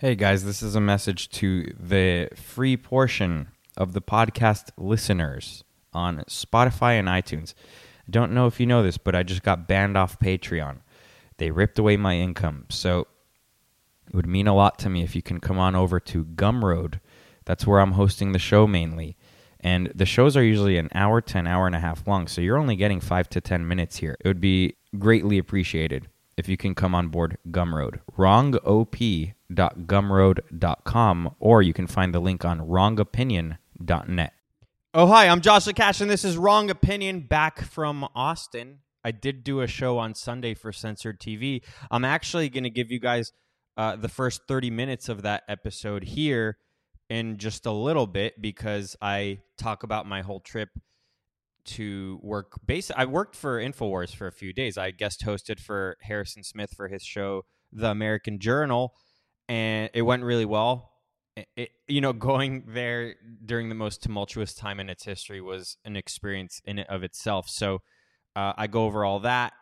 Hey guys, this is a message to the free portion of the podcast listeners on Spotify and iTunes. I don't know if you know this, but I just got banned off Patreon. They ripped away my income. So it would mean a lot to me if you can come on over to Gumroad. That's where I'm hosting the show mainly. And the shows are usually an hour to an hour and a half long. So you're only getting five to 10 minutes here. It would be greatly appreciated if you can come on board Gumroad. Wrongop.gumroad.com, or you can find the link on wrongopinion.net. Oh, hi, I'm Joshua Cash, and this is Wrong Opinion back from Austin. I did do a show on Sunday for Censored TV. I'm actually going to give you guys uh, the first 30 minutes of that episode here in just a little bit because I talk about my whole trip to work base I worked for InfoWars for a few days. I guest hosted for Harrison Smith for his show The American Journal and it went really well. It, it, you know, going there during the most tumultuous time in its history was an experience in and of itself. So uh, I go over all that,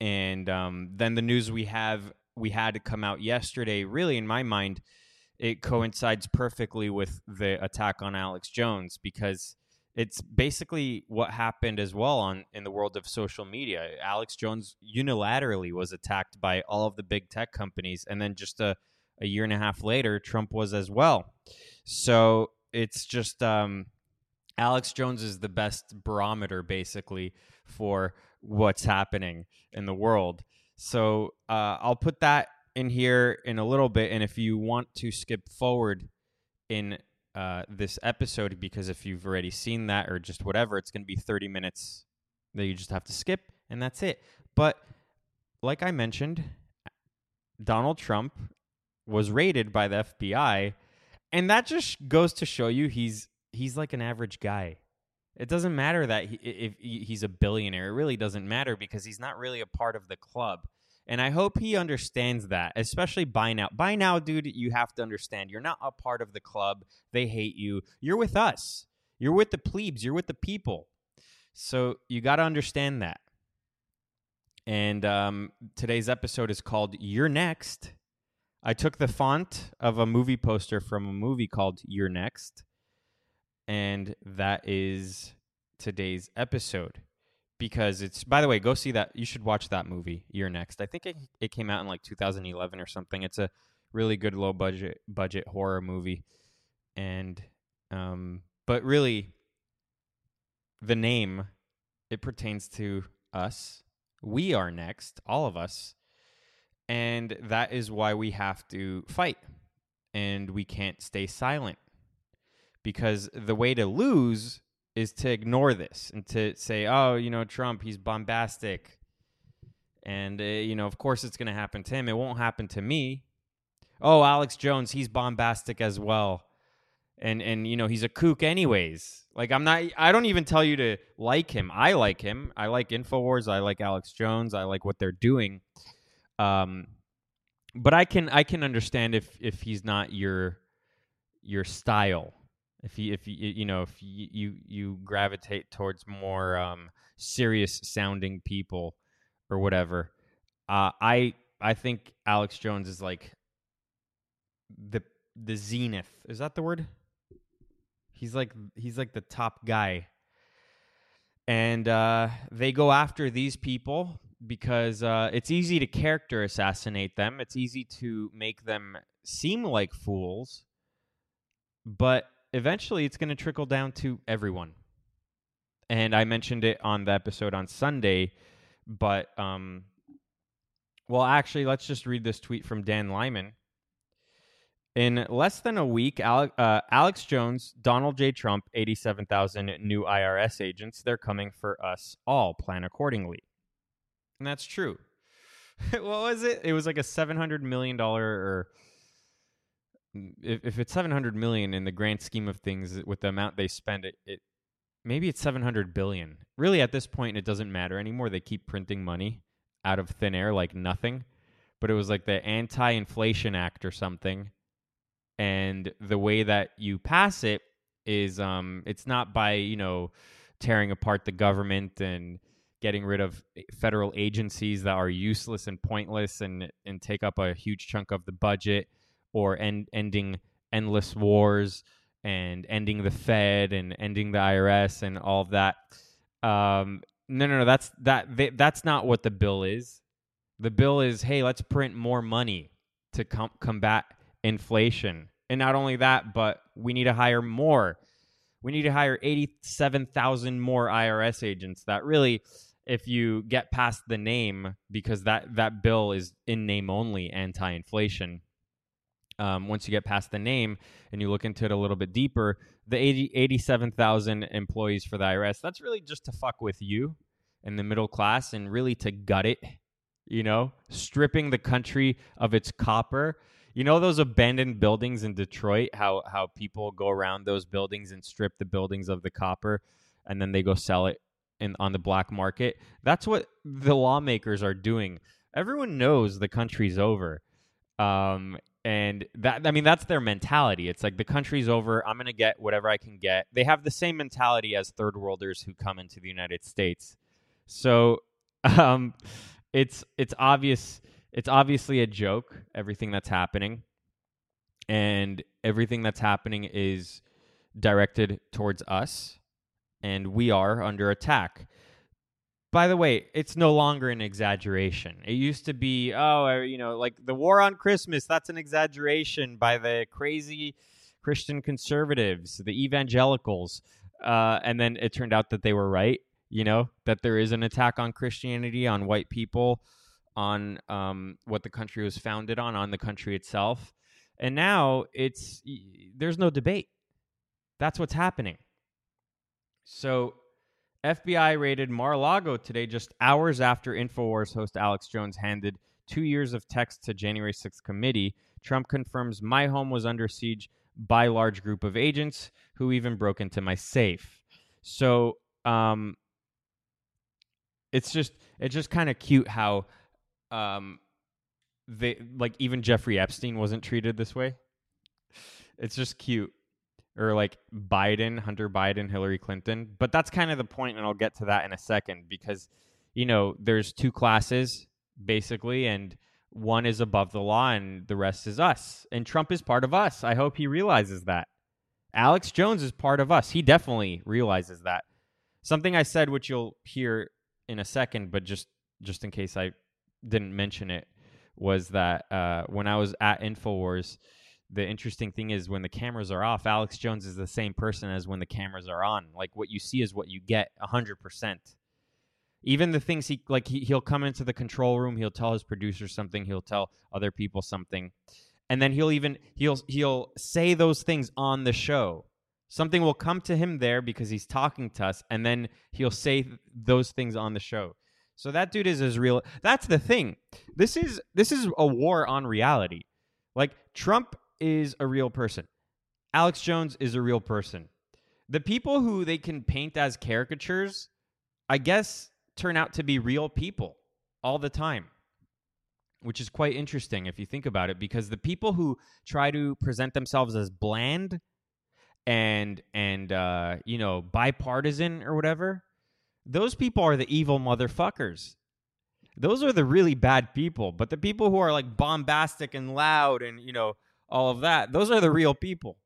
and um, then the news we have we had to come out yesterday. Really, in my mind, it coincides perfectly with the attack on Alex Jones because it's basically what happened as well on in the world of social media. Alex Jones unilaterally was attacked by all of the big tech companies, and then just a, a year and a half later, Trump was as well. So it's just um, Alex Jones is the best barometer, basically, for what's happening in the world. So uh, I'll put that in here in a little bit, and if you want to skip forward in uh, this episode because if you've already seen that or just whatever, it's going to be 30 minutes that you just have to skip, and that's it. But like I mentioned, Donald Trump was raided by the FBI, and that just goes to show you he's he's like an average guy. It doesn't matter that he, if he's a billionaire. It really doesn't matter because he's not really a part of the club. And I hope he understands that, especially by now. By now, dude, you have to understand you're not a part of the club. They hate you. You're with us. You're with the plebes. You're with the people. So you got to understand that. And um, today's episode is called You're Next. I took the font of a movie poster from a movie called You're Next. And that is today's episode because it's by the way go see that you should watch that movie you're next i think it, it came out in like 2011 or something it's a really good low budget budget horror movie and um but really the name it pertains to us we are next all of us and that is why we have to fight and we can't stay silent because the way to lose is to ignore this and to say, oh, you know, Trump, he's bombastic. And, uh, you know, of course it's going to happen to him. It won't happen to me. Oh, Alex Jones, he's bombastic as well. And, and you know, he's a kook anyways. Like, I'm not, I don't even tell you to like him. I like him. I like InfoWars. I like Alex Jones. I like what they're doing. Um, but I can, I can understand if, if he's not your, your style. If you if you you know if you you, you gravitate towards more um, serious sounding people or whatever uh, i i think alex jones is like the the zenith. Is that the word? He's like he's like the top guy. And uh, they go after these people because uh, it's easy to character assassinate them it's easy to make them seem like fools but eventually it's going to trickle down to everyone. And I mentioned it on the episode on Sunday, but um, well, actually, let's just read this tweet from Dan Lyman. In less than a week, uh, Alex Jones, Donald J. Trump, 87,000 new IRS agents, they're coming for us all. Plan accordingly. And that's true. what was it? It was like a $700 million or if, if it's 700 million in the grand scheme of things with the amount they spend it, it maybe it's 700 billion really at this point it doesn't matter anymore they keep printing money out of thin air like nothing but it was like the anti-inflation act or something and the way that you pass it is um it's not by you know tearing apart the government and getting rid of federal agencies that are useless and pointless and and take up a huge chunk of the budget or end, ending endless wars and ending the Fed and ending the IRS and all of that. Um, no, no, no. That's that. They, that's not what the bill is. The bill is, hey, let's print more money to com- combat inflation, and not only that, but we need to hire more. We need to hire eighty-seven thousand more IRS agents. That really, if you get past the name, because that that bill is in name only anti-inflation um, once you get past the name and you look into it a little bit deeper, the 80, 87,000 employees for the IRS, that's really just to fuck with you and the middle class and really to gut it, you know, stripping the country of its copper. You know those abandoned buildings in Detroit, how how people go around those buildings and strip the buildings of the copper and then they go sell it in on the black market. That's what the lawmakers are doing. Everyone knows the country's over. Um, and that I mean that's their mentality. It's like the country's over. I'm gonna get whatever I can get. They have the same mentality as third worlders who come into the United States. So um, it's it's obvious. It's obviously a joke. Everything that's happening, and everything that's happening is directed towards us, and we are under attack. By the way, it's no longer an exaggeration. It used to be, oh, you know, like the war on Christmas, that's an exaggeration by the crazy Christian conservatives, the evangelicals. Uh, and then it turned out that they were right, you know, that there is an attack on Christianity, on white people, on um, what the country was founded on, on the country itself. And now it's, there's no debate. That's what's happening. So FBI raided Mar-a-Lago today, just hours after Infowars host Alex Jones handed two years of text to January 6th committee. Trump confirms my home was under siege by large group of agents who even broke into my safe. So um, it's just it's just kind of cute how um, they like even Jeffrey Epstein wasn't treated this way. It's just cute or like Biden, Hunter Biden, Hillary Clinton. But that's kind of the point, and I'll get to that in a second because, you know, there's two classes basically, and one is above the law and the rest is us. And Trump is part of us. I hope he realizes that. Alex Jones is part of us. He definitely realizes that. Something I said, which you'll hear in a second, but just just in case I didn't mention it, was that uh, when I was at Infowars, the interesting thing is when the cameras are off, Alex Jones is the same person as when the cameras are on. Like what you see is what you get, hundred percent. Even the things he like, he, he'll come into the control room, he'll tell his producer something, he'll tell other people something, and then he'll even he'll he'll say those things on the show. Something will come to him there because he's talking to us, and then he'll say those things on the show. So that dude is as real. That's the thing. This is this is a war on reality. Like Trump is a real person. Alex Jones is a real person. The people who they can paint as caricatures, I guess, turn out to be real people all the time, which is quite interesting if you think about it, because the people who try to present themselves as bland and and uh, you know bipartisan or whatever, those people are the evil motherfuckers. Those are the really bad people. But the people who are like bombastic and loud and you know all of that. Those are the real people.